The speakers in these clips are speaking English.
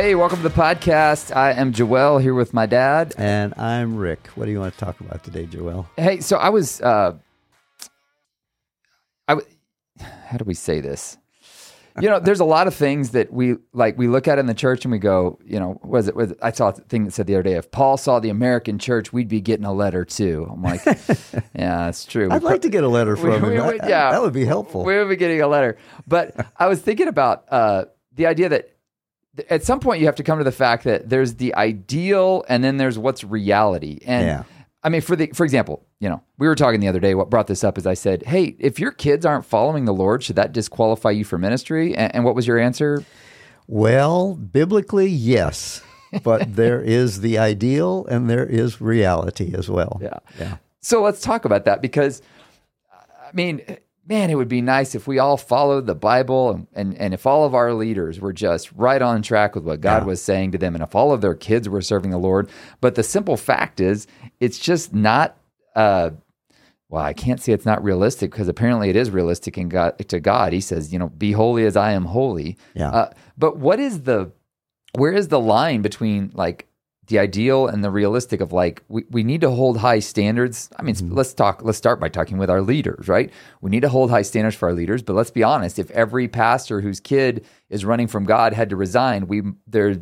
Hey, welcome to the podcast. I am Joel here with my dad. And I'm Rick. What do you want to talk about today, Joel? Hey, so I was, uh, I, w- how do we say this? You know, there's a lot of things that we like. We look at in the church and we go, you know, was it? Was, I saw a thing that said the other day, if Paul saw the American church, we'd be getting a letter too. I'm like, yeah, that's true. I'd We like to get a letter we- from we him. would- That- yeah. that would be helpful. We would be getting a letter. But I was thinking about uh, the idea that th- at some point you have to come to the fact that there's the ideal and then there's what's reality. And Yeah. I mean, for the for example, you know, we were talking the other day. What brought this up is I said, "Hey, if your kids aren't following the Lord, should that disqualify you for ministry?" And, and what was your answer? Well, biblically, yes. But there is the ideal and there is reality as well. Yeah. Yeah. So let's talk about that because, I mean, man, it would be nice if we all followed the Bible and, and, and if all of our leaders were just right on track with what God Yeah. was saying to them and if all of their kids were serving the Lord. But the simple fact is, it's just not. Uh, well, I can't say it's not realistic because apparently it is realistic in God to God. He says, you know, be holy as I am holy. Yeah. Uh, but what is the where is the line between like the ideal and the realistic of like we, we need to hold high standards i mean mm-hmm. let's talk let's start by talking with our leaders right we need to hold high standards for our leaders but let's be honest if every pastor whose kid is running from god had to resign we there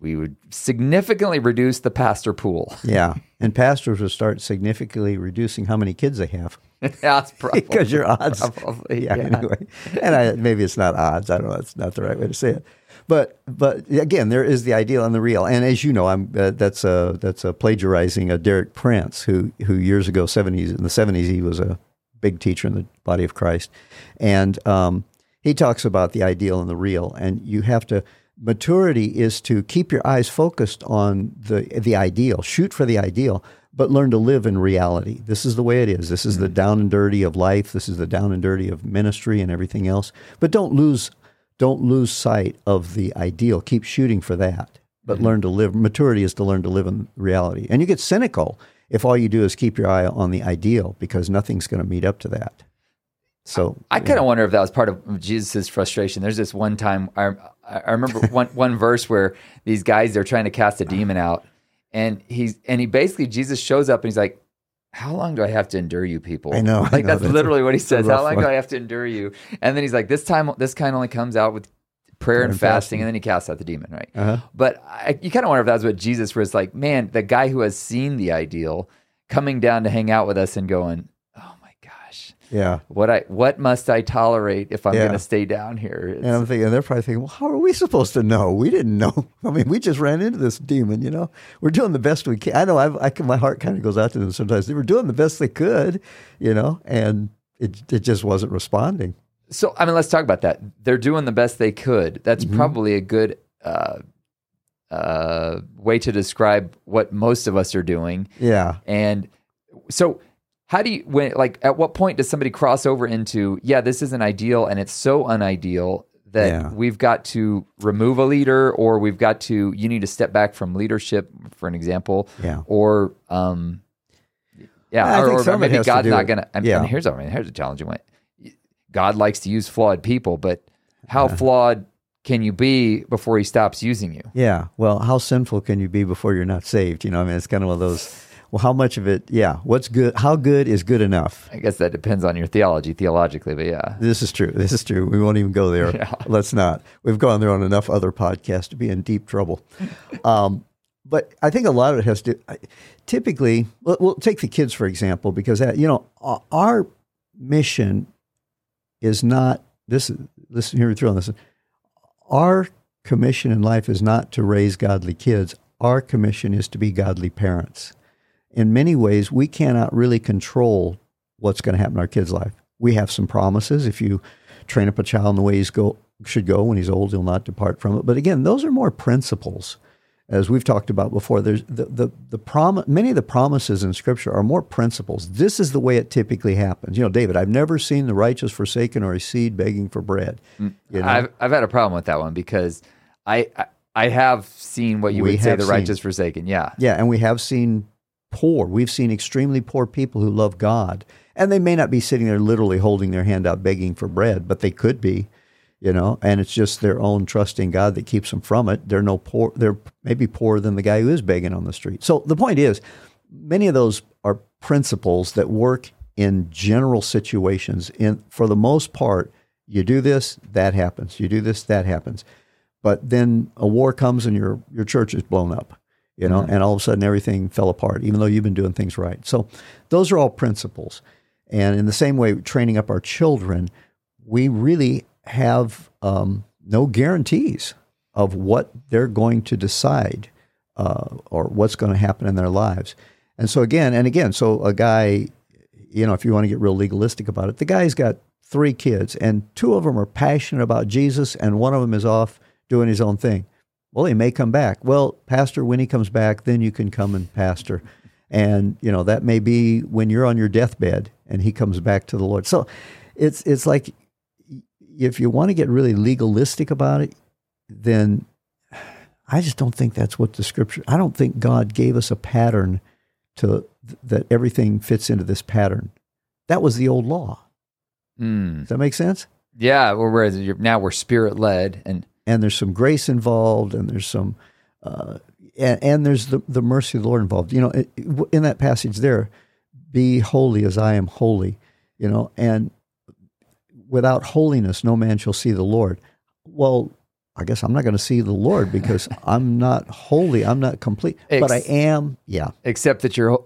we would significantly reduce the pastor pool Yeah. And pastors would start significantly reducing how many kids they have Yeah, that's probably because your odds. Probably, yeah, yeah. Anyway, and I, maybe it's not odds. I don't know. That's not the right way to say it. But but again, there is the ideal and the real. And as you know, I'm uh, that's a that's a plagiarizing a Derek Prince, who who years ago seventies in the seventies he was a big teacher in the body of Christ, and um, he talks about the ideal and the real. And you have to maturity is to keep your eyes focused on the the ideal, shoot for the ideal, but learn to live in reality. This is the way it is. This is the down and dirty of life. This is the down and dirty of ministry and everything else. But don't lose don't lose sight of the ideal. Keep shooting for that. But mm-hmm. learn to live. Maturity is to learn to live in reality. And you get cynical if all you do is keep your eye on the ideal because nothing's going to meet up to that. So I kind of wonder if that was part of Jesus' frustration. There's this one time I, I remember one one verse where these guys they're trying to cast a demon out, and he's and he basically Jesus shows up and he's like, "How long do I have to endure you people?" I know, I like know, that's, that's a- literally what he says. How long one. do I have to endure you? And then he's like, "This time, this kind only comes out with." Prayer and and fasting, fasting. and then he casts out the demon, right? Uh-huh. But I, you kind of wonder if that's what Jesus was like. Man, the guy who has seen the ideal coming down to hang out with us and going, "Oh my gosh, yeah. what I what must I tolerate if I'm Yeah. going to stay down here? It's- And I'm thinking, they're probably thinking, well, how are we supposed to know? We didn't know. I mean, we just ran into this demon, you know? We're doing the best we can. I know I've, I can, my heart kind of goes out to them sometimes. They were doing the best they could, you know, and it, it just wasn't responding. so I mean, let's talk about that. They're doing the best they could. That's Mm-hmm. probably a good uh, uh, way to describe what most of us are doing. Yeah. And so, how do you when like at what point does somebody cross over into yeah, this isn't ideal, and it's so unideal that Yeah. we've got to remove a leader, or we've got to you need to step back from leadership, for an example, Yeah. or um, yeah, or, or maybe God's not gonna. I mean, yeah. here's I mean, here's a challenging one. God likes to use flawed people, but how flawed can you be before He stops using you? Yeah. Well, how sinful can you be before you're not saved? You know, I mean, it's kind of one of those, well, how much of it, yeah, what's good, how good is good enough? I guess that depends on your theology, theologically, but yeah. This is true. This is true. We won't even go there. Yeah. Let's not. We've gone there on enough other podcasts to be in deep trouble. Um, but I think a lot of it has to. Typically, we'll, we'll take the kids for example, because that, you know our- mission is not this. Listen here, through on this. Our commission in life is not to raise godly kids. Our commission is to be godly parents. In many ways, we cannot really control what's going to happen in our kid's life. We have some promises. If you train up a child in the way go should go when he's old, he'll not depart from it. But again, those are more principles, as we've talked about before. There's the the the prom- Many of the promises in Scripture are more principles. This is the way it typically happens. You know, David, I've never seen the righteous forsaken or a seed begging for bread. Mm. You know? I've I've had a problem with that one because I I, I have seen what you We would say the seen- righteous forsaken. Yeah. Yeah, and we have seen poor. We've seen extremely poor people who love God. And they may not be sitting there literally holding their hand out begging for bread, but they could be. you know, and it's just their own trusting God that keeps them from it. They're no poor. They're maybe poorer than the guy who is begging on the street. So the point is, many of those are principles that work in general situations. In for the most part, you do this, that happens. You do this, that happens. But then a war comes and your your church is blown up, you know, mm-hmm. and all of a sudden everything fell apart, even though you've been doing things right. So those are all principles. And in the same way, training up our children, we really have um, no guarantees of what they're going to decide uh, or what's going to happen in their lives. And so again, and again, so a guy, you know, if you want to get real legalistic about it, the guy's got three kids, and two of them are passionate about Jesus, and one of them is off doing his own thing. Well, he may come back. Well, pastor, when he comes back, then you can come and pastor. And you know that may be when you're on your deathbed and he comes back to the Lord. So it's it's like if you want to get really legalistic about it, then I just don't think that's what the scripture. I don't think God gave us a pattern to that everything fits into this pattern. That was the old law. Mm. Does that make sense? Yeah. Whereas now we're spirit led, and and there's some grace involved, and there's some, uh, and, and, there's the the mercy of the Lord involved. You know, in that passage there, be holy as I am holy. You know, and without holiness, no man shall see the Lord. Well, I guess I'm not going to see the Lord because I'm not holy. I'm not complete, Ex- but I am. Yeah. Except that your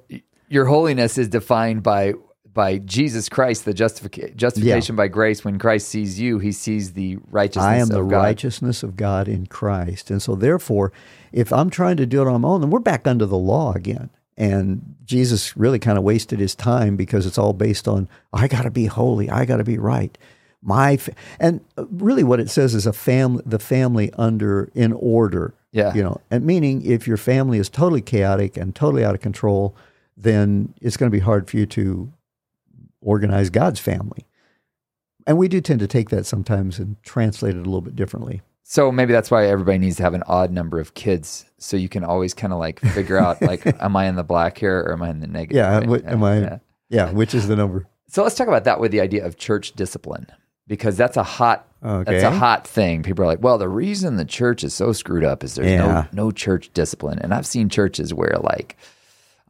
your holiness is defined by by Jesus Christ, the justification justification yeah. by grace. When Christ sees you, He sees the righteousness. I am the God. righteousness of God in Christ, and so therefore, if I'm trying to do it on my own, then we're back under the law again. And Jesus really kind of wasted his time because it's all based on I got to be holy, I got to be right my fa- and really what it says is a family the family under in order yeah you know and meaning if your family is totally chaotic and totally out of control then it's going to be hard for you to organize god's family and we do tend to take that sometimes and translate it a little bit differently so maybe that's why everybody needs to have an odd number of kids so you can always kind of like figure out like am i in the black here or am i in the negative yeah right? am i yeah. yeah which is the number so let's talk about that with the idea of church discipline because that's a hot okay. that's a hot thing. People are like, well, the reason the church is so screwed up is there's yeah. no no church discipline. And I've seen churches where like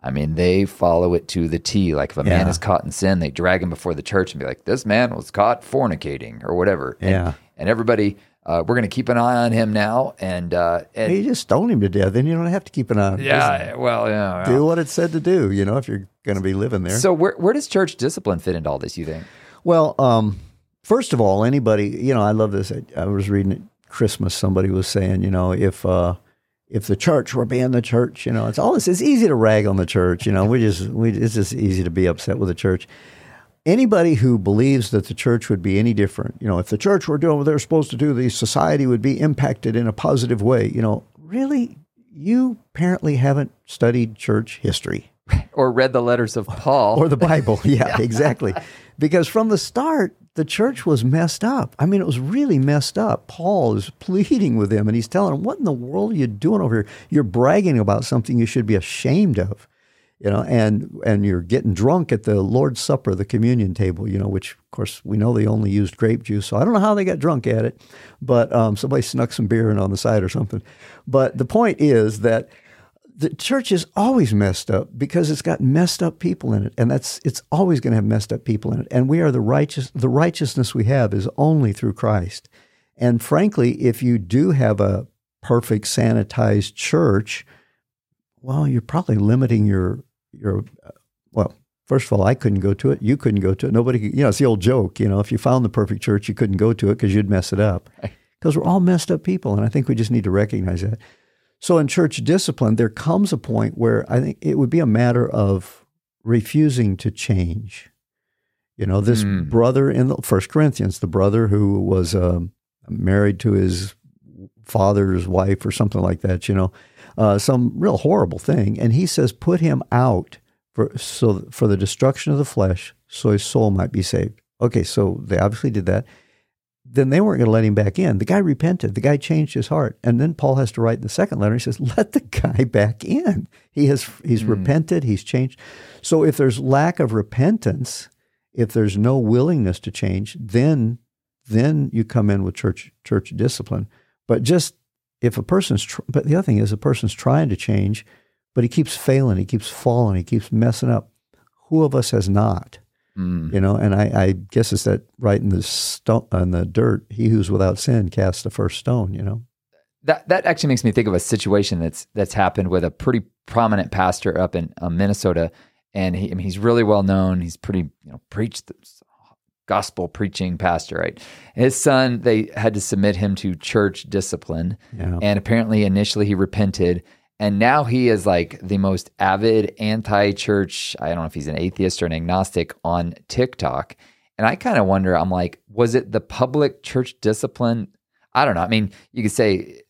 I mean, they follow it to the T. Like if a yeah. man is caught in sin, they drag him before the church and be like, "This man was caught fornicating or whatever." And, yeah, and everybody, uh, we're going to keep an eye on him now. And, uh, and you just stone him to death, then you don't have to keep an eye on him. Yeah, well, yeah, do what it said to do. You know, if you're going to be living there. So where where does church discipline fit into all this? You think? Well, um, first of all, anybody, you know, I love this. I, I was reading at Christmas, somebody was saying, you know, if, uh, if the church were being the church, you know, it's all this. It's easy to rag on the church. You know, we just we it's just easy to be upset with the church. Anybody who believes that the church would be any different, you know, if the church were doing what they're supposed to do, the society would be impacted in a positive way. You know, really, you apparently haven't studied church history or read the letters of Paul or the Bible. Yeah, exactly. Because from the start, the church was messed up. I mean, it was really messed up. Paul is pleading with them and he's telling them, What in the world are you doing over here? You're bragging about something you should be ashamed of. You know, and and you're getting drunk at the Lord's Supper, the communion table, you know, which of course we know they only used grape juice. So I don't know how they got drunk at it, but um, somebody snuck some beer in on the side or something. But the point is that the church is always messed up because it's got messed up people in it and that's it's always going to have messed up people in it. And we are the righteous the righteousness we have is only through Christ. And frankly if you do have a perfect sanitized church well you're probably limiting your your uh, well first of all I couldn't go to it. You couldn't go to it. Nobody you know it's the old joke you know if you found the perfect church you couldn't go to it because you'd mess it up. Because we're all messed up people and I think we just need to recognize that so in church discipline, there comes a point where I think it would be a matter of refusing to change. You know, this mm. brother in the First Corinthians, the brother who was uh, married to his father's wife or something like that. You know, uh, some real horrible thing, and he says, "Put him out for so for the destruction of the flesh, so his soul might be saved." Okay, so they obviously did that then they weren't going to let him back in. The guy repented. The guy changed his heart. And then Paul has to write in the second letter. He says, let the guy back in. He has, he's mm. repented. He's changed. So if there's lack of repentance, if there's no willingness to change, then then you come in with church church discipline. But just if a person's, tr- but the other thing is a person's trying to change, but he keeps failing, he keeps falling, he keeps messing up. Who of us has not? Mm. You know, and I, I guess it's that right in the stone in the dirt. He who's without sin casts the first stone. You know, That that actually makes me think of a situation that's that's happened with a pretty prominent pastor up in uh, Minnesota, and he I mean, he's really well known. He's pretty you know preached the gospel preaching pastor, right? His son they had to submit him to church discipline, Yeah. and apparently initially he repented. And now he is like the most avid anti-church. I don't know if he's an atheist or an agnostic on TikTok. And I kind of wonder. I'm like, was it the public church discipline? I don't know. I mean, you could say,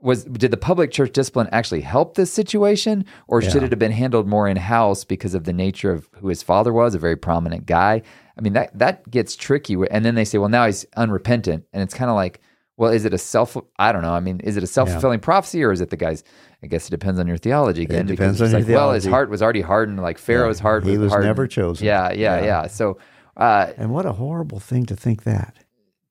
was did the public church discipline actually help this situation, or should it have been handled more in house because of the nature of who his father was, a very prominent guy? I mean, that that gets tricky. And then they say, well, now he's unrepentant, and it's kind of like, well, is it a self? I don't know. I mean, is it a self fulfilling prophecy, or is it the guy's? I guess it depends on your theology again. depends on your like, well, his heart was already hardened, like Pharaoh's heart. he was hardened. never chosen. Yeah, yeah, Yeah. yeah. So uh, And what a horrible thing to think that.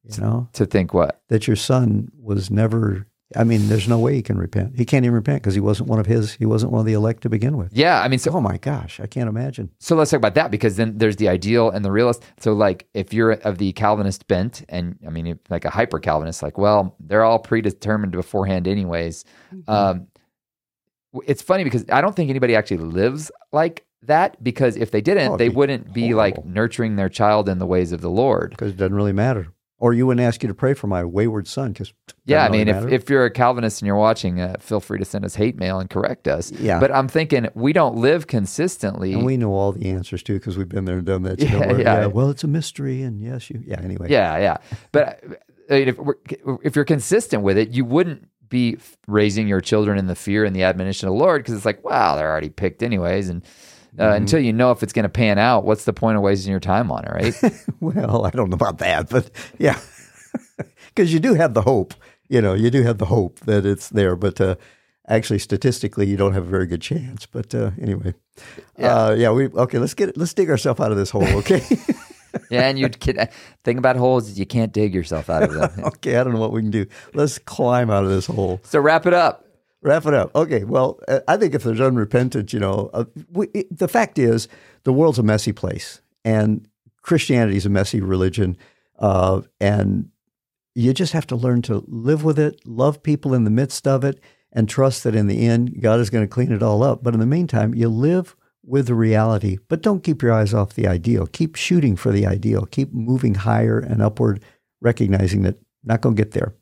You know, to think what? that your son was never. I mean, there's no way he can repent. He can't even repent because he wasn't one of his. He wasn't one of the elect to begin with. Yeah, I mean, so Oh my gosh, I can't imagine. So let's talk about that because then there's the ideal and the realist. So like if you're of the Calvinist bent and I mean like a hyper Calvinist, like well they're all predetermined beforehand anyways. Mm-hmm. Um, it's funny because I don't think anybody actually lives like that because if they didn't, Oh, they be wouldn't be like nurturing their child in the ways of the Lord. because it doesn't really matter. Or you wouldn't ask you to pray for my wayward son because Yeah, I mean, if, if you're a Calvinist and you're watching, uh, feel free to send us hate mail and correct us. Yeah. But I'm thinking we don't live consistently. and we know all the answers too because we've been there and done that. You know, Yeah, yeah. Well, it's a mystery, and yes, you. Yeah. Anyway. Yeah, yeah. But uh, if we're, if you're consistent with it, you wouldn't be raising your children in the fear and the admonition of the Lord because it's like, wow, they're already picked anyways. And uh, Mm-hmm. until you know if it's going to pan out, what's the point of wasting your time on it, right? Well, I don't know about that, but yeah, because you do have the hope. You know, you do have the hope that it's there, but uh, actually, statistically, you don't have a very good chance. But uh, anyway, yeah, uh, yeah. We okay. Let's get it. Let's dig ourselves out of this hole. Okay. yeah, and you can thing about holes is you can't dig yourself out of them. okay. I don't know what we can do. Let's climb out of this hole. so wrap it up. Wrap it up. Okay. Well, uh, I think if there's unrepentant, you know, uh, we, it, the fact is the world's a messy place, and Christianity is a messy religion, uh, and you just have to learn to live with it, love people in the midst of it, and trust that in the end God is going to clean it all up. But in the meantime, you live with the reality, but don't keep your eyes off the ideal. Keep shooting for the ideal. Keep moving higher and upward, recognizing that not going to get there.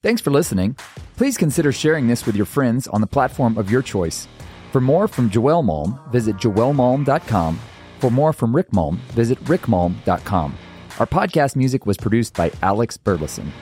Thanks for listening. Please consider sharing this with your friends on the platform of your choice. For more from Joel Malm, visit joelmalm.com. For more from Rick Malm, visit rickmalm.com. Our podcast music was produced by Alex Burleson.